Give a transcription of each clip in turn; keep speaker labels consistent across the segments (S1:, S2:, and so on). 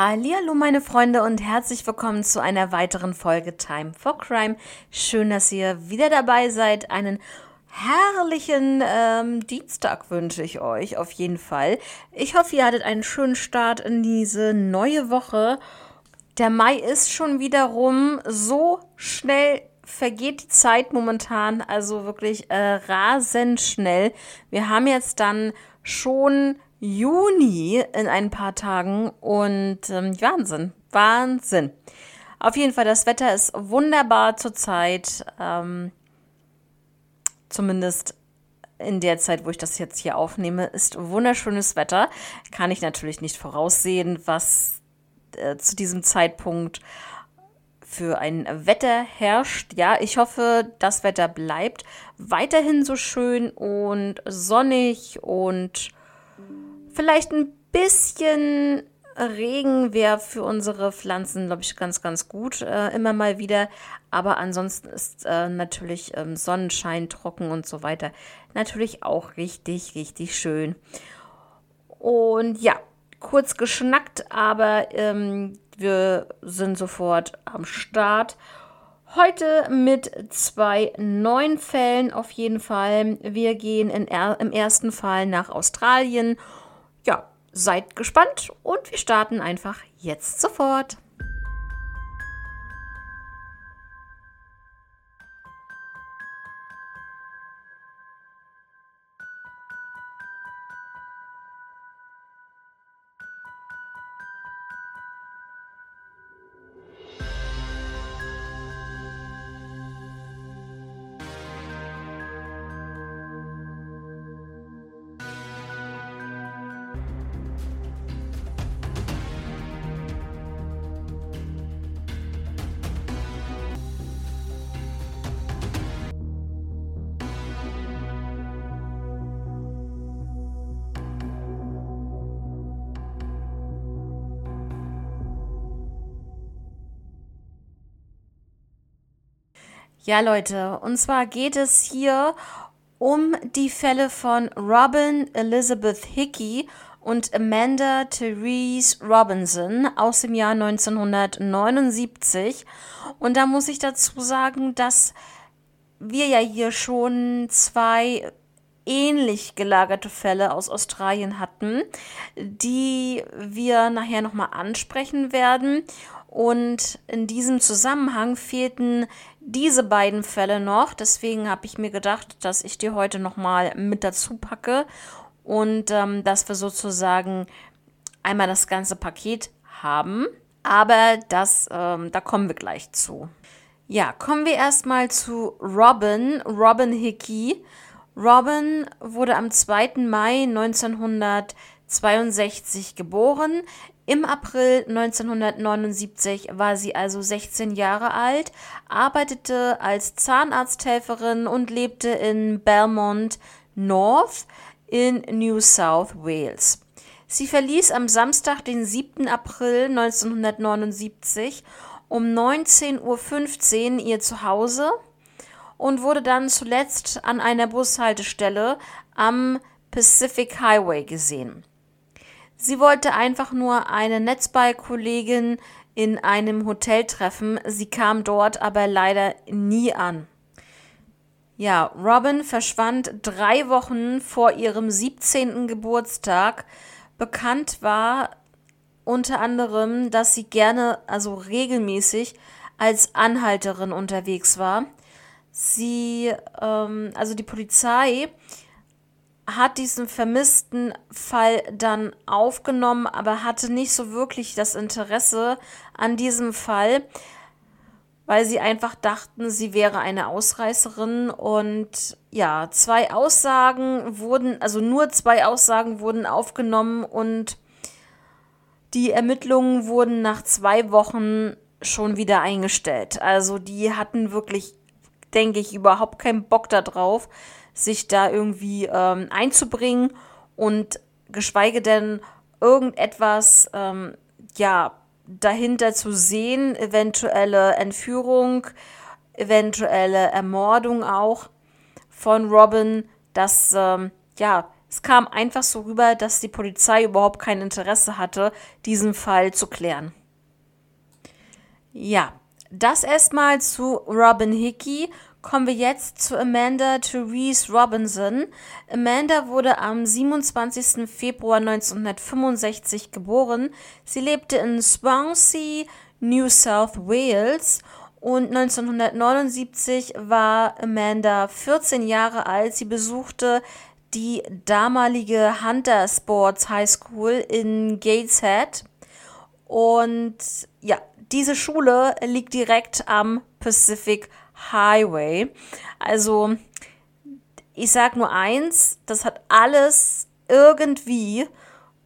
S1: Hallo meine Freunde und herzlich willkommen zu einer weiteren Folge Time for Crime. Schön, dass ihr wieder dabei seid. Einen herrlichen ähm, Dienstag wünsche ich euch auf jeden Fall. Ich hoffe, ihr hattet einen schönen Start in diese neue Woche. Der Mai ist schon wieder rum. So schnell vergeht die Zeit momentan, also wirklich äh, rasend schnell. Wir haben jetzt dann schon Juni in ein paar Tagen und ähm, Wahnsinn, Wahnsinn. Auf jeden Fall, das Wetter ist wunderbar zurzeit. Ähm, zumindest in der Zeit, wo ich das jetzt hier aufnehme, ist wunderschönes Wetter. Kann ich natürlich nicht voraussehen, was äh, zu diesem Zeitpunkt für ein Wetter herrscht. Ja, ich hoffe, das Wetter bleibt weiterhin so schön und sonnig und Vielleicht ein bisschen Regen wäre für unsere Pflanzen, glaube ich, ganz, ganz gut, äh, immer mal wieder. Aber ansonsten ist äh, natürlich ähm, Sonnenschein, trocken und so weiter natürlich auch richtig, richtig schön. Und ja, kurz geschnackt, aber ähm, wir sind sofort am Start. Heute mit zwei neuen Fällen auf jeden Fall. Wir gehen in, im ersten Fall nach Australien ja, seid gespannt und wir starten einfach jetzt sofort. Ja, Leute, und zwar geht es hier um die Fälle von Robin Elizabeth Hickey und Amanda Therese Robinson aus dem Jahr 1979. Und da muss ich dazu sagen, dass wir ja hier schon zwei ähnlich gelagerte Fälle aus Australien hatten, die wir nachher nochmal ansprechen werden. Und in diesem Zusammenhang fehlten diese beiden Fälle noch. Deswegen habe ich mir gedacht, dass ich die heute nochmal mit dazu packe und ähm, dass wir sozusagen einmal das ganze Paket haben. Aber das, ähm, da kommen wir gleich zu. Ja, kommen wir erstmal zu Robin, Robin Hickey. Robin wurde am 2. Mai 1962 geboren. Im April 1979 war sie also 16 Jahre alt, arbeitete als Zahnarzthelferin und lebte in Belmont North in New South Wales. Sie verließ am Samstag, den 7. April 1979 um 19.15 Uhr ihr Zuhause und wurde dann zuletzt an einer Bushaltestelle am Pacific Highway gesehen. Sie wollte einfach nur eine Netzballkollegin in einem Hotel treffen. Sie kam dort aber leider nie an. Ja, Robin verschwand drei Wochen vor ihrem 17. Geburtstag. Bekannt war unter anderem, dass sie gerne, also regelmäßig, als Anhalterin unterwegs war. Sie, ähm, also die Polizei hat diesen vermissten Fall dann aufgenommen, aber hatte nicht so wirklich das Interesse an diesem Fall, weil sie einfach dachten, sie wäre eine Ausreißerin. Und ja, zwei Aussagen wurden, also nur zwei Aussagen wurden aufgenommen und die Ermittlungen wurden nach zwei Wochen schon wieder eingestellt. Also die hatten wirklich, denke ich, überhaupt keinen Bock darauf, sich da irgendwie ähm, einzubringen und geschweige denn irgendetwas ähm, ja dahinter zu sehen, eventuelle Entführung, eventuelle Ermordung auch von Robin, das ähm, ja Es kam einfach so rüber, dass die Polizei überhaupt kein Interesse hatte, diesen Fall zu klären. Ja, das erstmal zu Robin Hickey. Kommen wir jetzt zu Amanda Therese Robinson. Amanda wurde am 27. Februar 1965 geboren. Sie lebte in Swansea, New South Wales und 1979 war Amanda 14 Jahre alt. Sie besuchte die damalige Hunter Sports High School in Gateshead. Und ja, diese Schule liegt direkt am Pacific Highway. Also, ich sag nur eins, das hat alles irgendwie,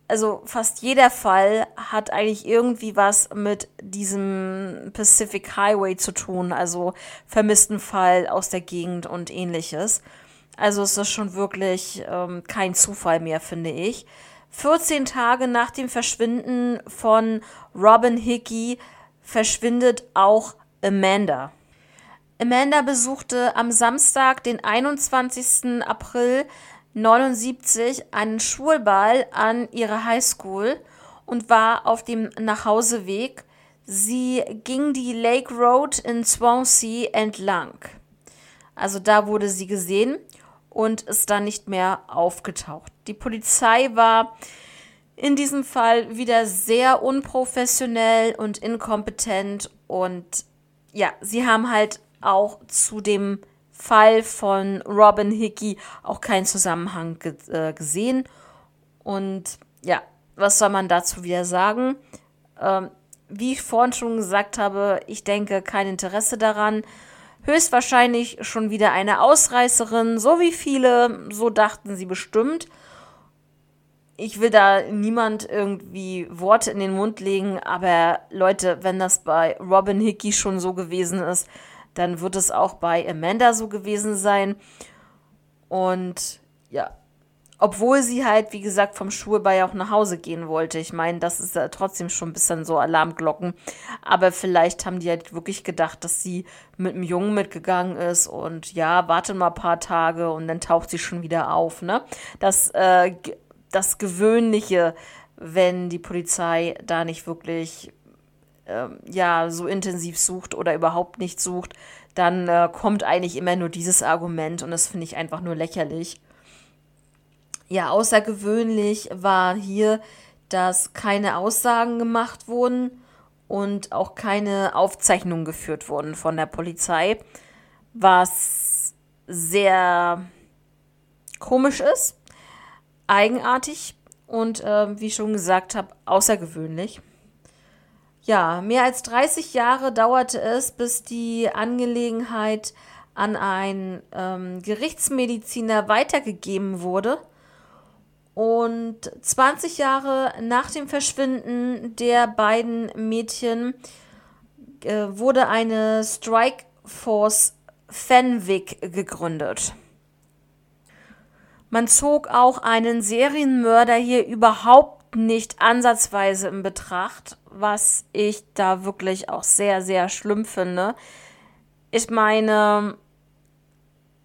S1: also fast jeder Fall hat eigentlich irgendwie was mit diesem Pacific Highway zu tun, also vermissten Fall aus der Gegend und ähnliches. Also es ist schon wirklich ähm, kein Zufall mehr, finde ich. 14 Tage nach dem Verschwinden von Robin Hickey verschwindet auch Amanda. Amanda besuchte am Samstag, den 21. April 79, einen Schulball an ihrer Highschool und war auf dem Nachhauseweg. Sie ging die Lake Road in Swansea entlang. Also da wurde sie gesehen und ist dann nicht mehr aufgetaucht. Die Polizei war in diesem Fall wieder sehr unprofessionell und inkompetent und ja, sie haben halt auch zu dem Fall von Robin Hickey auch keinen Zusammenhang ge äh, gesehen. Und ja, was soll man dazu wieder sagen? Ähm, wie ich vorhin schon gesagt habe, ich denke kein Interesse daran. Höchstwahrscheinlich schon wieder eine Ausreißerin, so wie viele, so dachten sie bestimmt ich will da niemand irgendwie Worte in den Mund legen, aber Leute, wenn das bei Robin Hickey schon so gewesen ist, dann wird es auch bei Amanda so gewesen sein. Und ja, obwohl sie halt, wie gesagt, vom Schulball auch nach Hause gehen wollte. Ich meine, das ist ja trotzdem schon ein bisschen so Alarmglocken. Aber vielleicht haben die halt wirklich gedacht, dass sie mit einem Jungen mitgegangen ist und ja, warte mal ein paar Tage und dann taucht sie schon wieder auf, ne? Das äh, das Gewöhnliche, wenn die Polizei da nicht wirklich ähm, ja so intensiv sucht oder überhaupt nicht sucht, dann äh, kommt eigentlich immer nur dieses Argument und das finde ich einfach nur lächerlich. Ja, außergewöhnlich war hier, dass keine Aussagen gemacht wurden und auch keine Aufzeichnungen geführt wurden von der Polizei, was sehr komisch ist eigenartig und äh, wie ich schon gesagt habe, außergewöhnlich. Ja, mehr als 30 Jahre dauerte es, bis die Angelegenheit an einen ähm, Gerichtsmediziner weitergegeben wurde. Und 20 Jahre nach dem Verschwinden der beiden Mädchen äh, wurde eine Strike Force Fenwick gegründet. Man zog auch einen Serienmörder hier überhaupt nicht ansatzweise in Betracht, was ich da wirklich auch sehr, sehr schlimm finde. Ich meine,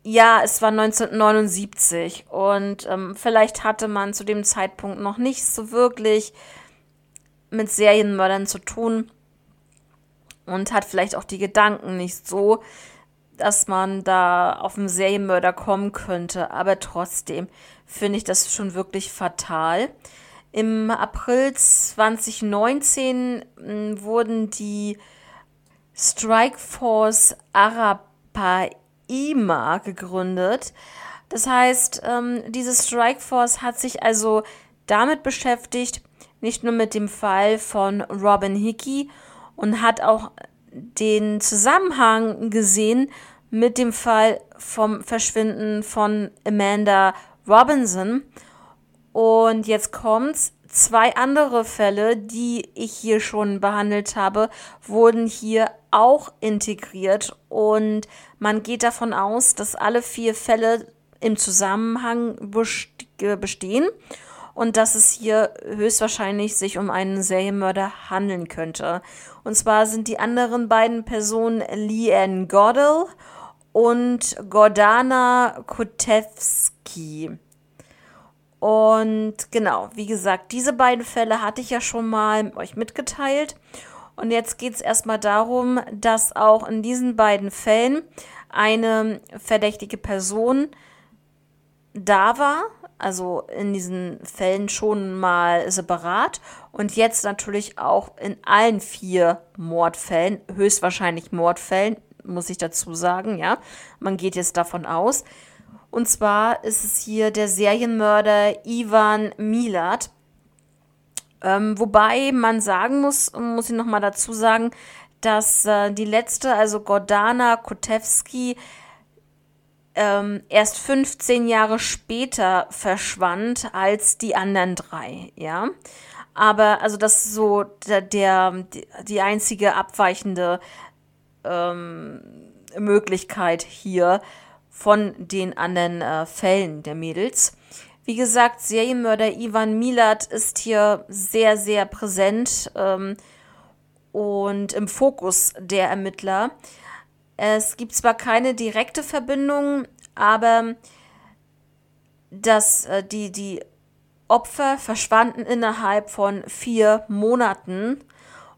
S1: ja, es war 1979 und ähm, vielleicht hatte man zu dem Zeitpunkt noch nicht so wirklich mit Serienmördern zu tun und hat vielleicht auch die Gedanken nicht so dass man da auf einen Serienmörder kommen könnte. Aber trotzdem finde ich das schon wirklich fatal. Im April 2019 hm, wurden die Strike Force Arapaima gegründet. Das heißt, ähm, diese Strike Force hat sich also damit beschäftigt, nicht nur mit dem Fall von Robin Hickey und hat auch den Zusammenhang gesehen mit dem Fall vom Verschwinden von Amanda Robinson. Und jetzt kommt's. Zwei andere Fälle, die ich hier schon behandelt habe, wurden hier auch integriert und man geht davon aus, dass alle vier Fälle im Zusammenhang bestehen und dass es hier höchstwahrscheinlich sich um einen Serienmörder handeln könnte. Und zwar sind die anderen beiden Personen Leanne Goddell und Gordana Kutewski. Und genau, wie gesagt, diese beiden Fälle hatte ich ja schon mal euch mitgeteilt. Und jetzt geht es erstmal darum, dass auch in diesen beiden Fällen eine verdächtige Person da war, also in diesen Fällen schon mal separat und jetzt natürlich auch in allen vier Mordfällen, höchstwahrscheinlich Mordfällen, muss ich dazu sagen, ja. Man geht jetzt davon aus. Und zwar ist es hier der Serienmörder Ivan Milat. Ähm, wobei man sagen muss, muss ich nochmal dazu sagen, dass äh, die letzte, also Gordana Kotewski, ähm, erst 15 Jahre später verschwand als die anderen drei, ja. Aber also das ist so der, der die einzige abweichende ähm, Möglichkeit hier von den anderen äh, Fällen der Mädels. Wie gesagt, Serienmörder Ivan Milat ist hier sehr, sehr präsent ähm, und im Fokus der Ermittler. Es gibt zwar keine direkte Verbindung, aber dass äh, die, die Opfer verschwanden innerhalb von vier Monaten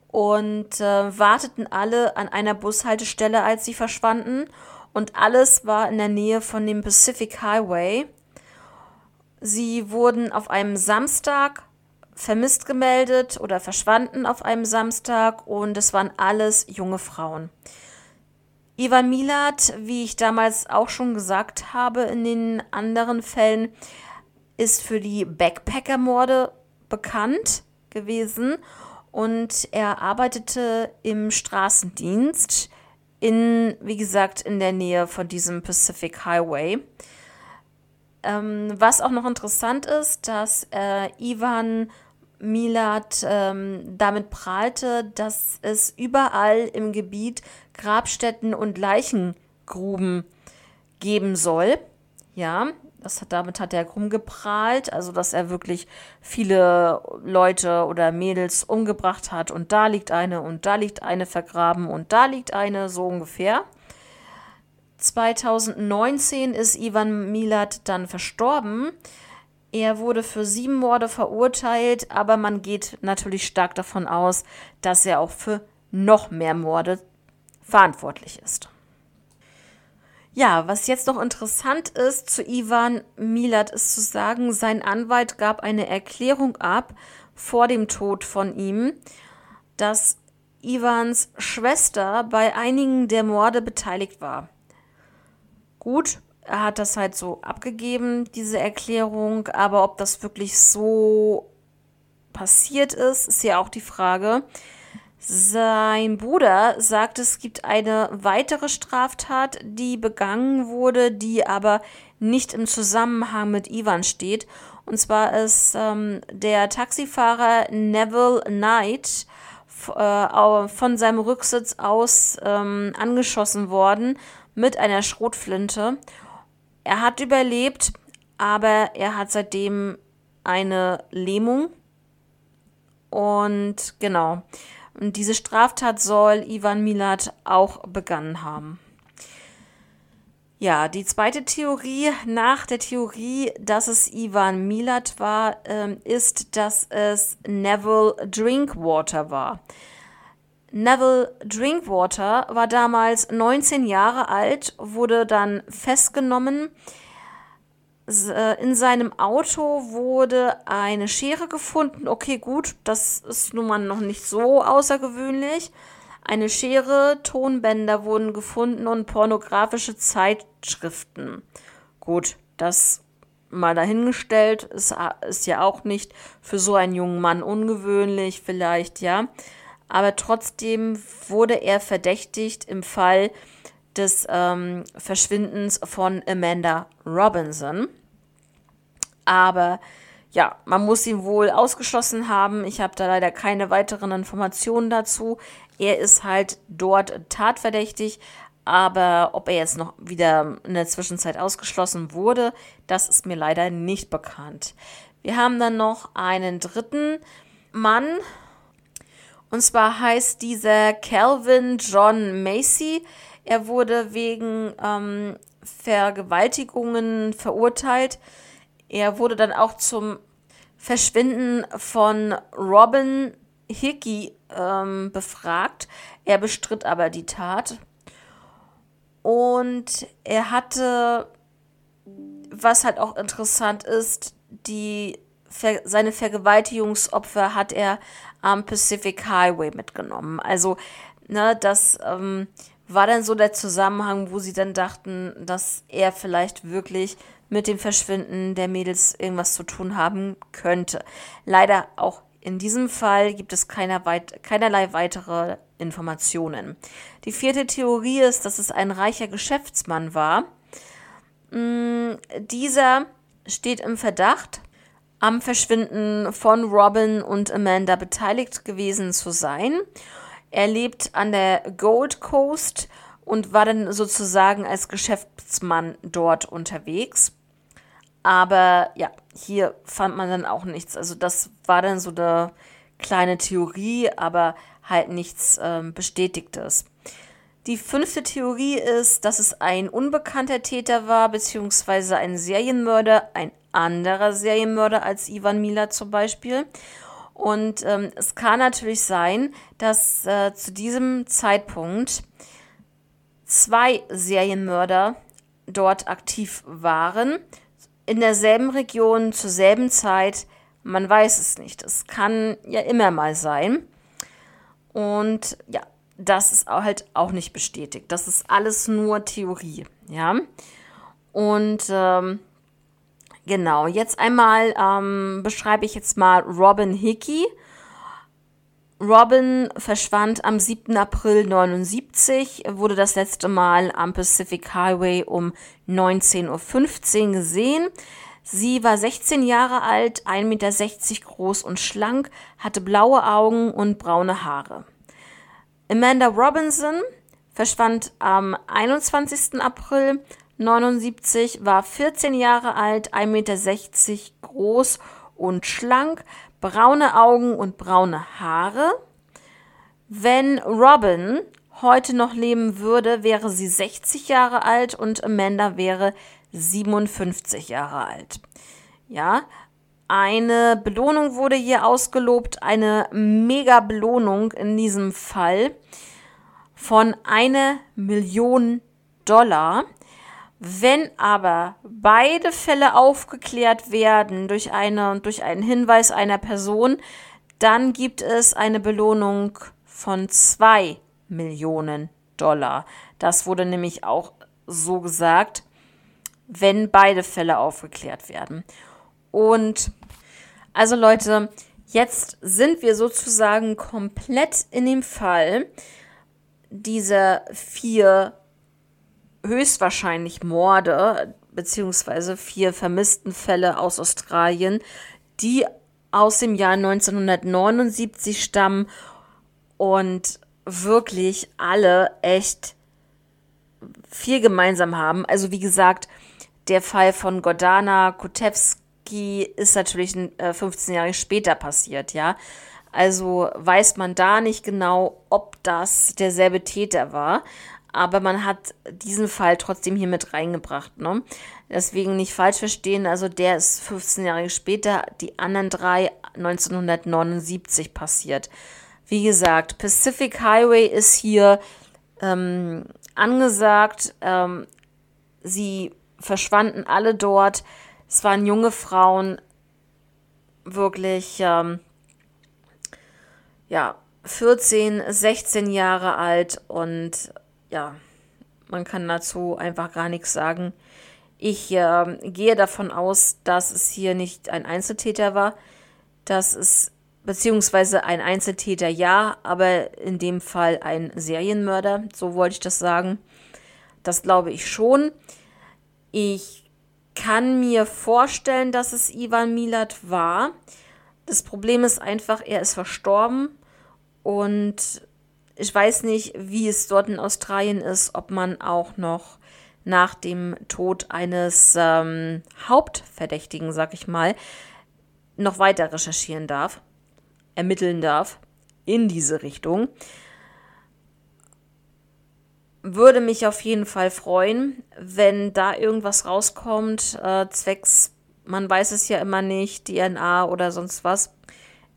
S1: und äh, warteten alle an einer Bushaltestelle, als sie verschwanden. Und alles war in der Nähe von dem Pacific Highway. Sie wurden auf einem Samstag vermisst gemeldet oder verschwanden auf einem Samstag und es waren alles junge Frauen. Ivan Milat, wie ich damals auch schon gesagt habe in den anderen Fällen, ist für die Backpacker-Morde bekannt gewesen und er arbeitete im Straßendienst in, wie gesagt, in der Nähe von diesem Pacific Highway. Ähm, was auch noch interessant ist, dass äh, Ivan Milat ähm, damit prahlte, dass es überall im Gebiet Grabstätten und Leichengruben geben soll. Ja, das hat, damit hat er rumgeprahlt, also dass er wirklich viele Leute oder Mädels umgebracht hat und da liegt eine und da liegt eine vergraben und da liegt eine, so ungefähr. 2019 ist Ivan Milat dann verstorben. Er wurde für sieben Morde verurteilt, aber man geht natürlich stark davon aus, dass er auch für noch mehr Morde verantwortlich ist. Ja, was jetzt noch interessant ist zu Ivan Milat ist zu sagen, sein Anwalt gab eine Erklärung ab vor dem Tod von ihm, dass Ivans Schwester bei einigen der Morde beteiligt war. Gut, er hat das halt so abgegeben, diese Erklärung, aber ob das wirklich so passiert ist, ist ja auch die Frage. Sein Bruder sagt, es gibt eine weitere Straftat, die begangen wurde, die aber nicht im Zusammenhang mit Ivan steht. Und zwar ist ähm, der Taxifahrer Neville Knight äh, von seinem Rücksitz aus ähm, angeschossen worden mit einer Schrotflinte. Er hat überlebt, aber er hat seitdem eine Lähmung. Und genau. Und diese Straftat soll Ivan Milat auch begangen haben. Ja, die zweite Theorie nach der Theorie, dass es Ivan Milat war, äh, ist, dass es Neville Drinkwater war. Neville Drinkwater war damals 19 Jahre alt, wurde dann festgenommen. Äh, in seinem Auto wurde eine Schere gefunden. Okay, gut, das ist nun mal noch nicht so außergewöhnlich. Eine Schere, Tonbänder wurden gefunden und pornografische Zeitschriften. Gut, das mal dahingestellt, ist, ist ja auch nicht für so einen jungen Mann ungewöhnlich, vielleicht, ja aber trotzdem wurde er verdächtigt im Fall des ähm, Verschwindens von Amanda Robinson. Aber ja, man muss ihn wohl ausgeschlossen haben. Ich habe da leider keine weiteren Informationen dazu. Er ist halt dort tatverdächtig, aber ob er jetzt noch wieder in der Zwischenzeit ausgeschlossen wurde, das ist mir leider nicht bekannt. Wir haben dann noch einen dritten Mann, und zwar heißt dieser Calvin John Macy. Er wurde wegen ähm, Vergewaltigungen verurteilt. Er wurde dann auch zum Verschwinden von Robin Hickey ähm, befragt. Er bestritt aber die Tat. Und er hatte, was halt auch interessant ist, die, seine Vergewaltigungsopfer hat er am Pacific Highway mitgenommen. Also, ne, das ähm, war dann so der Zusammenhang, wo sie dann dachten, dass er vielleicht wirklich mit dem Verschwinden der Mädels irgendwas zu tun haben könnte. Leider auch in diesem Fall gibt es weit keinerlei weitere Informationen. Die vierte Theorie ist, dass es ein reicher Geschäftsmann war. Mm, dieser steht im Verdacht, am Verschwinden von Robin und Amanda beteiligt gewesen zu sein. Er lebt an der Gold Coast und war dann sozusagen als Geschäftsmann dort unterwegs. Aber ja, hier fand man dann auch nichts. Also das war dann so eine kleine Theorie, aber halt nichts ähm, Bestätigtes. Die fünfte Theorie ist, dass es ein unbekannter Täter war, beziehungsweise ein Serienmörder, ein anderer Serienmörder als Ivan Mila zum Beispiel. Und ähm, es kann natürlich sein, dass äh, zu diesem Zeitpunkt zwei Serienmörder dort aktiv waren in derselben Region zur selben Zeit. Man weiß es nicht. Es kann ja immer mal sein. Und ja, das ist halt auch nicht bestätigt. Das ist alles nur Theorie, ja. Und ähm, genau, jetzt einmal ähm, beschreibe ich jetzt mal Robin Hickey. Robin verschwand am 7. April 79, wurde das letzte Mal am Pacific Highway um 19.15 Uhr gesehen. Sie war 16 Jahre alt, 1,60 Meter groß und schlank, hatte blaue Augen und braune Haare. Amanda Robinson verschwand am 21. April 79, war 14 Jahre alt, 1,60 Meter groß und schlank, braune Augen und braune Haare. Wenn Robin heute noch leben würde, wäre sie 60 Jahre alt und Amanda wäre 57 Jahre alt. Ja, eine Belohnung wurde hier ausgelobt, eine Mega-Belohnung in diesem Fall von einer Million Dollar. Wenn aber beide Fälle aufgeklärt werden durch, eine, durch einen Hinweis einer Person, dann gibt es eine Belohnung von zwei Millionen Dollar. Das wurde nämlich auch so gesagt, wenn beide Fälle aufgeklärt werden. Und also Leute, jetzt sind wir sozusagen komplett in dem Fall dieser vier höchstwahrscheinlich Morde beziehungsweise vier vermissten Fälle aus Australien, die aus dem Jahr 1979 stammen und wirklich alle echt viel gemeinsam haben. Also wie gesagt, der Fall von Gordana Kotewski ist natürlich 15 äh, Jahre später passiert, ja. Also weiß man da nicht genau, ob das derselbe Täter war aber man hat diesen Fall trotzdem hier mit reingebracht. Ne? Deswegen nicht falsch verstehen, also der ist 15 Jahre später, die anderen drei 1979 passiert. Wie gesagt, Pacific Highway ist hier ähm, angesagt. Ähm, sie verschwanden alle dort. Es waren junge Frauen, wirklich, ähm, ja, 14, 16 Jahre alt und ja, man kann dazu einfach gar nichts sagen. Ich äh, gehe davon aus, dass es hier nicht ein Einzeltäter war, dass es beziehungsweise ein Einzeltäter ja, aber in dem Fall ein Serienmörder, so wollte ich das sagen. Das glaube ich schon. Ich kann mir vorstellen, dass es Ivan Milat war. Das Problem ist einfach, er ist verstorben und ich weiß nicht, wie es dort in Australien ist, ob man auch noch nach dem Tod eines ähm, Hauptverdächtigen, sag ich mal, noch weiter recherchieren darf, ermitteln darf in diese Richtung. Würde mich auf jeden Fall freuen, wenn da irgendwas rauskommt, äh, zwecks man weiß es ja immer nicht, DNA oder sonst was.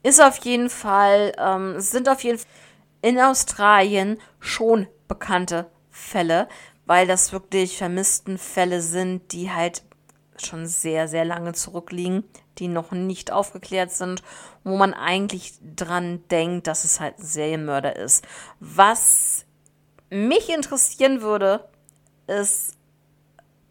S1: Ist auf jeden Fall, ähm, sind auf jeden Fall in Australien schon bekannte Fälle, weil das wirklich vermissten Fälle sind, die halt schon sehr, sehr lange zurückliegen, die noch nicht aufgeklärt sind, wo man eigentlich dran denkt, dass es halt ein Serienmörder ist. Was mich interessieren würde, ist,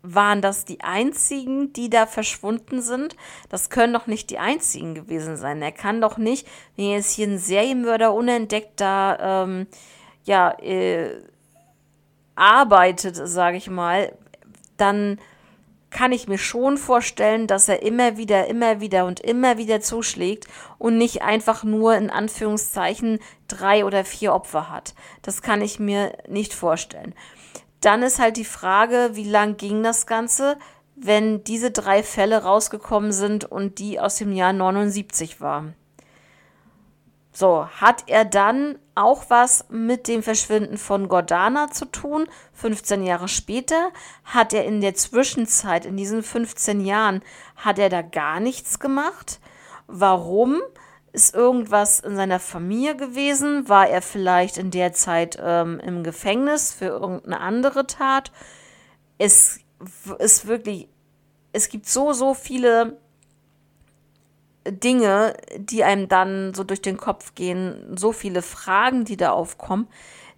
S1: waren das die einzigen, die da verschwunden sind? Das können doch nicht die einzigen gewesen sein. Er kann doch nicht, wenn jetzt hier ein Serienmörder unentdeckt da, ähm, ja, äh, arbeitet, sage ich mal, dann kann ich mir schon vorstellen, dass er immer wieder, immer wieder und immer wieder zuschlägt und nicht einfach nur in Anführungszeichen drei oder vier Opfer hat. Das kann ich mir nicht vorstellen. Dann ist halt die Frage, wie lang ging das Ganze, wenn diese drei Fälle rausgekommen sind und die aus dem Jahr 79 waren. So, hat er dann auch was mit dem Verschwinden von Gordana zu tun? 15 Jahre später hat er in der Zwischenzeit, in diesen 15 Jahren, hat er da gar nichts gemacht? Warum? Ist irgendwas in seiner Familie gewesen? War er vielleicht in der Zeit ähm, im Gefängnis für irgendeine andere Tat? Es ist wirklich, es gibt so, so viele Dinge, die einem dann so durch den Kopf gehen, so viele Fragen, die da aufkommen,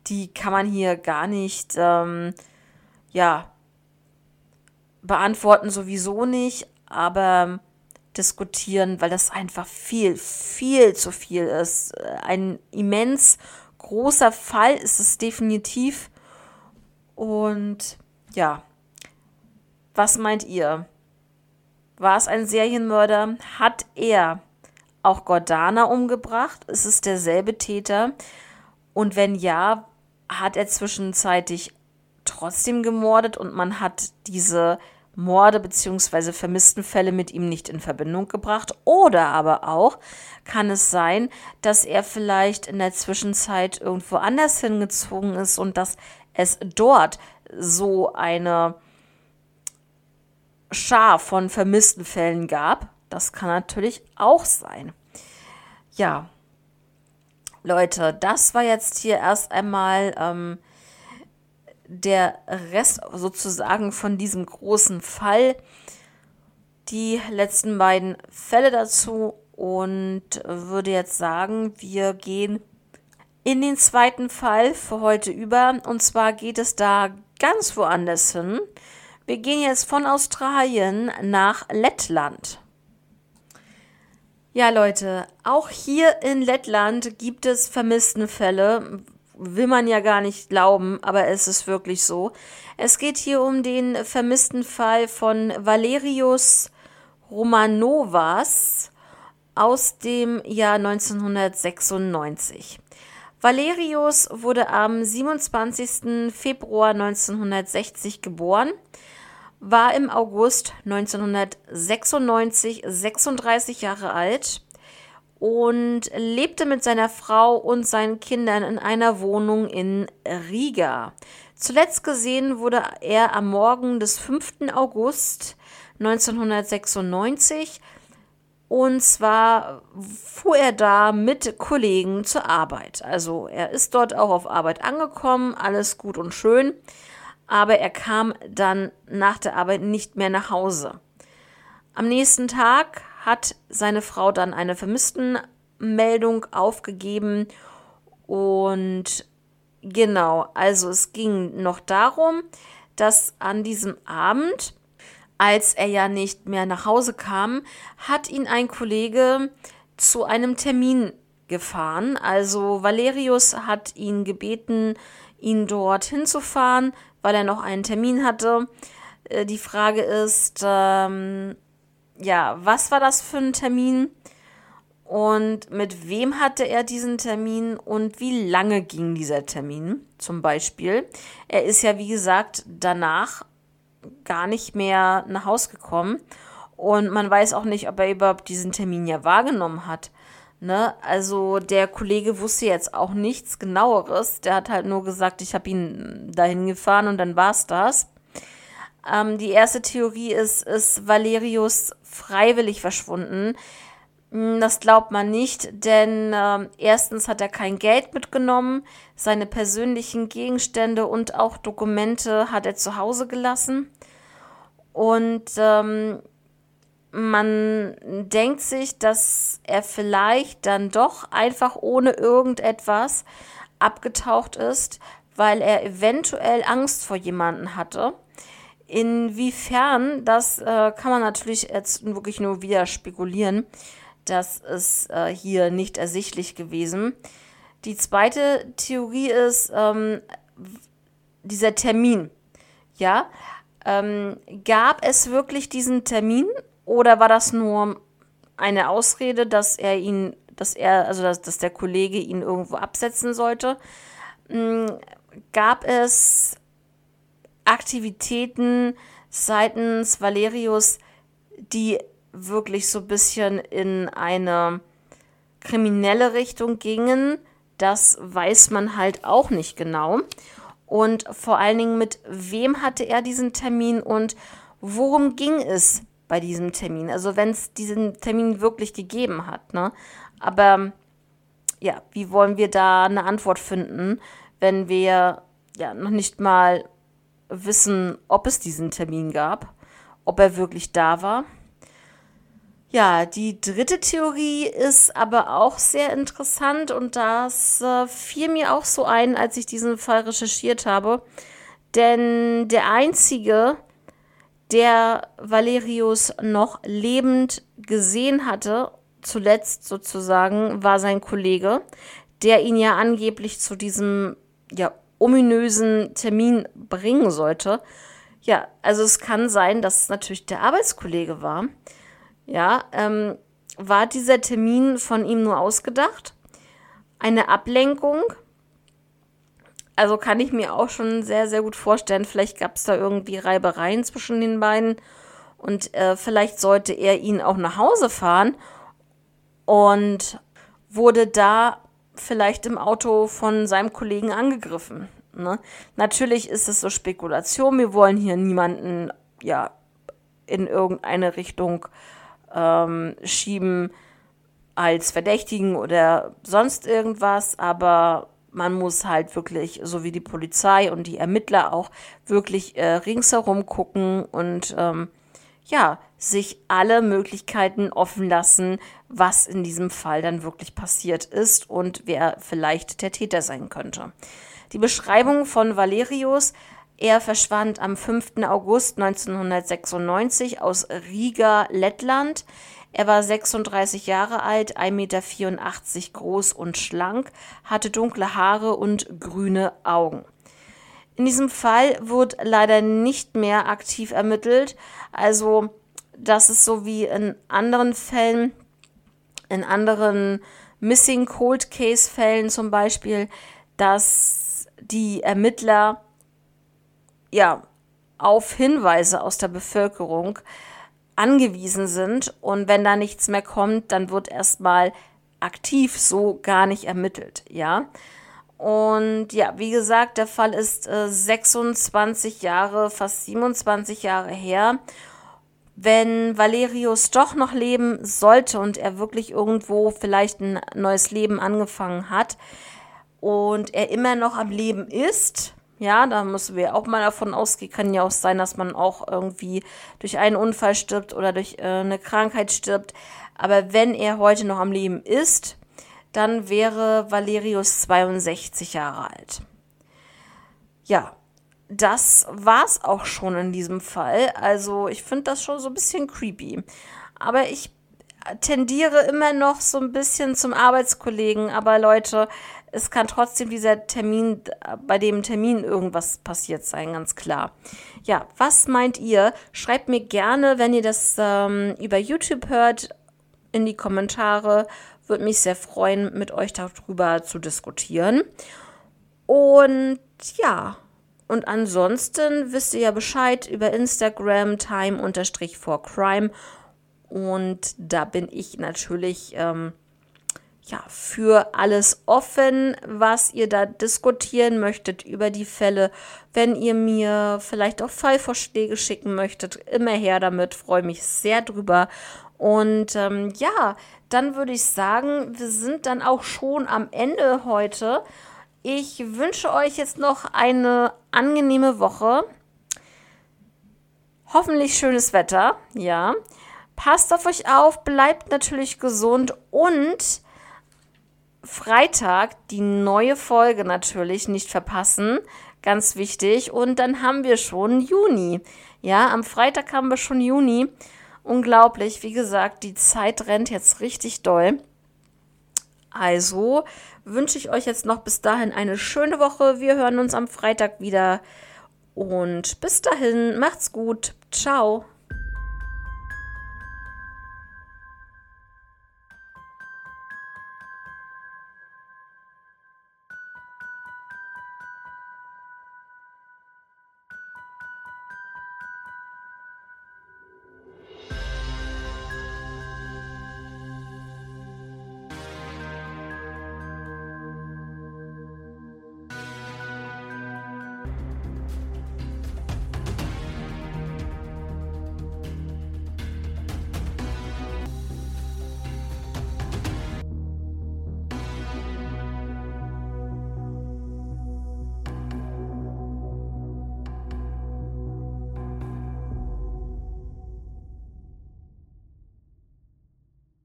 S1: die kann man hier gar nicht, ähm, ja, beantworten sowieso nicht, aber diskutieren, weil das einfach viel, viel zu viel ist. Ein immens großer Fall ist es definitiv. Und ja, was meint ihr? War es ein Serienmörder? Hat er auch Gordana umgebracht? Ist es derselbe Täter? Und wenn ja, hat er zwischenzeitlich trotzdem gemordet und man hat diese Morde bzw. vermissten Fälle mit ihm nicht in Verbindung gebracht. Oder aber auch kann es sein, dass er vielleicht in der Zwischenzeit irgendwo anders hingezogen ist und dass es dort so eine Schar von vermissten Fällen gab. Das kann natürlich auch sein. Ja, Leute, das war jetzt hier erst einmal ähm, der Rest sozusagen von diesem großen Fall. Die letzten beiden Fälle dazu und würde jetzt sagen, wir gehen in den zweiten Fall für heute über. Und zwar geht es da ganz woanders hin. Wir gehen jetzt von Australien nach Lettland. Ja, Leute, auch hier in Lettland gibt es Vermisstenfälle. Will man ja gar nicht glauben, aber es ist wirklich so. Es geht hier um den vermissten Fall von Valerius Romanovas aus dem Jahr 1996. Valerius wurde am 27. Februar 1960 geboren war im August 1996 36 Jahre alt und lebte mit seiner Frau und seinen Kindern in einer Wohnung in Riga. Zuletzt gesehen wurde er am Morgen des 5. August 1996 und zwar fuhr er da mit Kollegen zur Arbeit. Also er ist dort auch auf Arbeit angekommen, alles gut und schön aber er kam dann nach der Arbeit nicht mehr nach Hause. Am nächsten Tag hat seine Frau dann eine Vermisstenmeldung aufgegeben und genau, also es ging noch darum, dass an diesem Abend, als er ja nicht mehr nach Hause kam, hat ihn ein Kollege zu einem Termin gefahren. Also Valerius hat ihn gebeten, ihn dort hinzufahren, weil er noch einen Termin hatte. Äh, die Frage ist, ähm, ja, was war das für ein Termin? Und mit wem hatte er diesen Termin und wie lange ging dieser Termin zum Beispiel? Er ist ja, wie gesagt, danach gar nicht mehr nach Hause gekommen und man weiß auch nicht, ob er überhaupt diesen Termin ja wahrgenommen hat. Ne? Also der Kollege wusste jetzt auch nichts genaueres. Der hat halt nur gesagt, ich habe ihn dahin gefahren und dann war es das. Ähm, die erste Theorie ist, ist Valerius freiwillig verschwunden. Hm, das glaubt man nicht, denn äh, erstens hat er kein Geld mitgenommen, seine persönlichen Gegenstände und auch Dokumente hat er zu Hause gelassen. Und ähm, man denkt sich, dass er vielleicht dann doch einfach ohne irgendetwas abgetaucht ist, weil er eventuell Angst vor jemanden hatte. Inwiefern, das äh, kann man natürlich jetzt wirklich nur wieder spekulieren. Das ist äh, hier nicht ersichtlich gewesen. Die zweite Theorie ist ähm, dieser Termin. Ja, ähm, gab es wirklich diesen Termin oder war das nur eine Ausrede, dass er ihn, dass er, also dass, dass der Kollege ihn irgendwo absetzen sollte? Ähm, gab es Aktivitäten seitens Valerius, die wirklich so ein bisschen in eine kriminelle Richtung gingen, das weiß man halt auch nicht genau. Und vor allen Dingen, mit wem hatte er diesen Termin und worum ging es bei diesem Termin? Also wenn es diesen Termin wirklich gegeben hat. Ne? Aber ja, wie wollen wir da eine Antwort finden, wenn wir ja noch nicht mal wissen, ob es diesen Termin gab, ob er wirklich da war? Ja, die dritte Theorie ist aber auch sehr interessant und das äh, fiel mir auch so ein, als ich diesen Fall recherchiert habe. Denn der einzige, der Valerius noch lebend gesehen hatte, zuletzt sozusagen, war sein Kollege, der ihn ja angeblich zu diesem ja, ominösen Termin bringen sollte. Ja, also es kann sein, dass es natürlich der Arbeitskollege war ja, ähm, war dieser Termin von ihm nur ausgedacht? Eine Ablenkung? Also kann ich mir auch schon sehr, sehr gut vorstellen. Vielleicht gab es da irgendwie Reibereien zwischen den beiden. Und äh, vielleicht sollte er ihn auch nach Hause fahren und wurde da vielleicht im Auto von seinem Kollegen angegriffen. Ne? Natürlich ist es so Spekulation. Wir wollen hier niemanden ja in irgendeine Richtung ähm, schieben als Verdächtigen oder sonst irgendwas, aber man muss halt wirklich, so wie die Polizei und die Ermittler auch, wirklich äh, ringsherum gucken und ähm, ja, sich alle Möglichkeiten offen lassen, was in diesem Fall dann wirklich passiert ist und wer vielleicht der Täter sein könnte. Die Beschreibung von Valerius er verschwand am 5. August 1996 aus Riga, Lettland. Er war 36 Jahre alt, 1,84 Meter groß und schlank, hatte dunkle Haare und grüne Augen. In diesem Fall wird leider nicht mehr aktiv ermittelt. Also, das ist so wie in anderen Fällen, in anderen Missing Cold Case Fällen zum Beispiel, dass die Ermittler ja, auf Hinweise aus der Bevölkerung angewiesen sind. Und wenn da nichts mehr kommt, dann wird erstmal aktiv so gar nicht ermittelt, ja. Und ja, wie gesagt, der Fall ist äh, 26 Jahre, fast 27 Jahre her. Wenn Valerius doch noch leben sollte und er wirklich irgendwo vielleicht ein neues Leben angefangen hat und er immer noch am Leben ist, ja, da müssen wir auch mal davon ausgehen. Kann ja auch sein, dass man auch irgendwie durch einen Unfall stirbt oder durch äh, eine Krankheit stirbt. Aber wenn er heute noch am Leben ist, dann wäre Valerius 62 Jahre alt. Ja, das war's auch schon in diesem Fall. Also ich finde das schon so ein bisschen creepy. Aber ich tendiere immer noch so ein bisschen zum Arbeitskollegen. Aber Leute, es kann trotzdem dieser Termin, bei dem Termin irgendwas passiert sein, ganz klar. Ja, was meint ihr? Schreibt mir gerne, wenn ihr das ähm, über YouTube hört, in die Kommentare. Würde mich sehr freuen, mit euch darüber zu diskutieren. Und ja, und ansonsten wisst ihr ja Bescheid über Instagram time-for-crime. Und da bin ich natürlich ähm, ja, für alles offen, was ihr da diskutieren möchtet über die Fälle. Wenn ihr mir vielleicht auch Fallvorschläge schicken möchtet, immer her damit, freue mich sehr drüber. Und ähm, ja, dann würde ich sagen, wir sind dann auch schon am Ende heute. Ich wünsche euch jetzt noch eine angenehme Woche. Hoffentlich schönes Wetter, ja. Passt auf euch auf, bleibt natürlich gesund und Freitag die neue Folge natürlich nicht verpassen. Ganz wichtig. Und dann haben wir schon Juni. Ja, am Freitag haben wir schon Juni. Unglaublich. Wie gesagt, die Zeit rennt jetzt richtig doll. Also wünsche ich euch jetzt noch bis dahin eine schöne Woche. Wir hören uns am Freitag wieder. Und bis dahin, macht's gut. Ciao.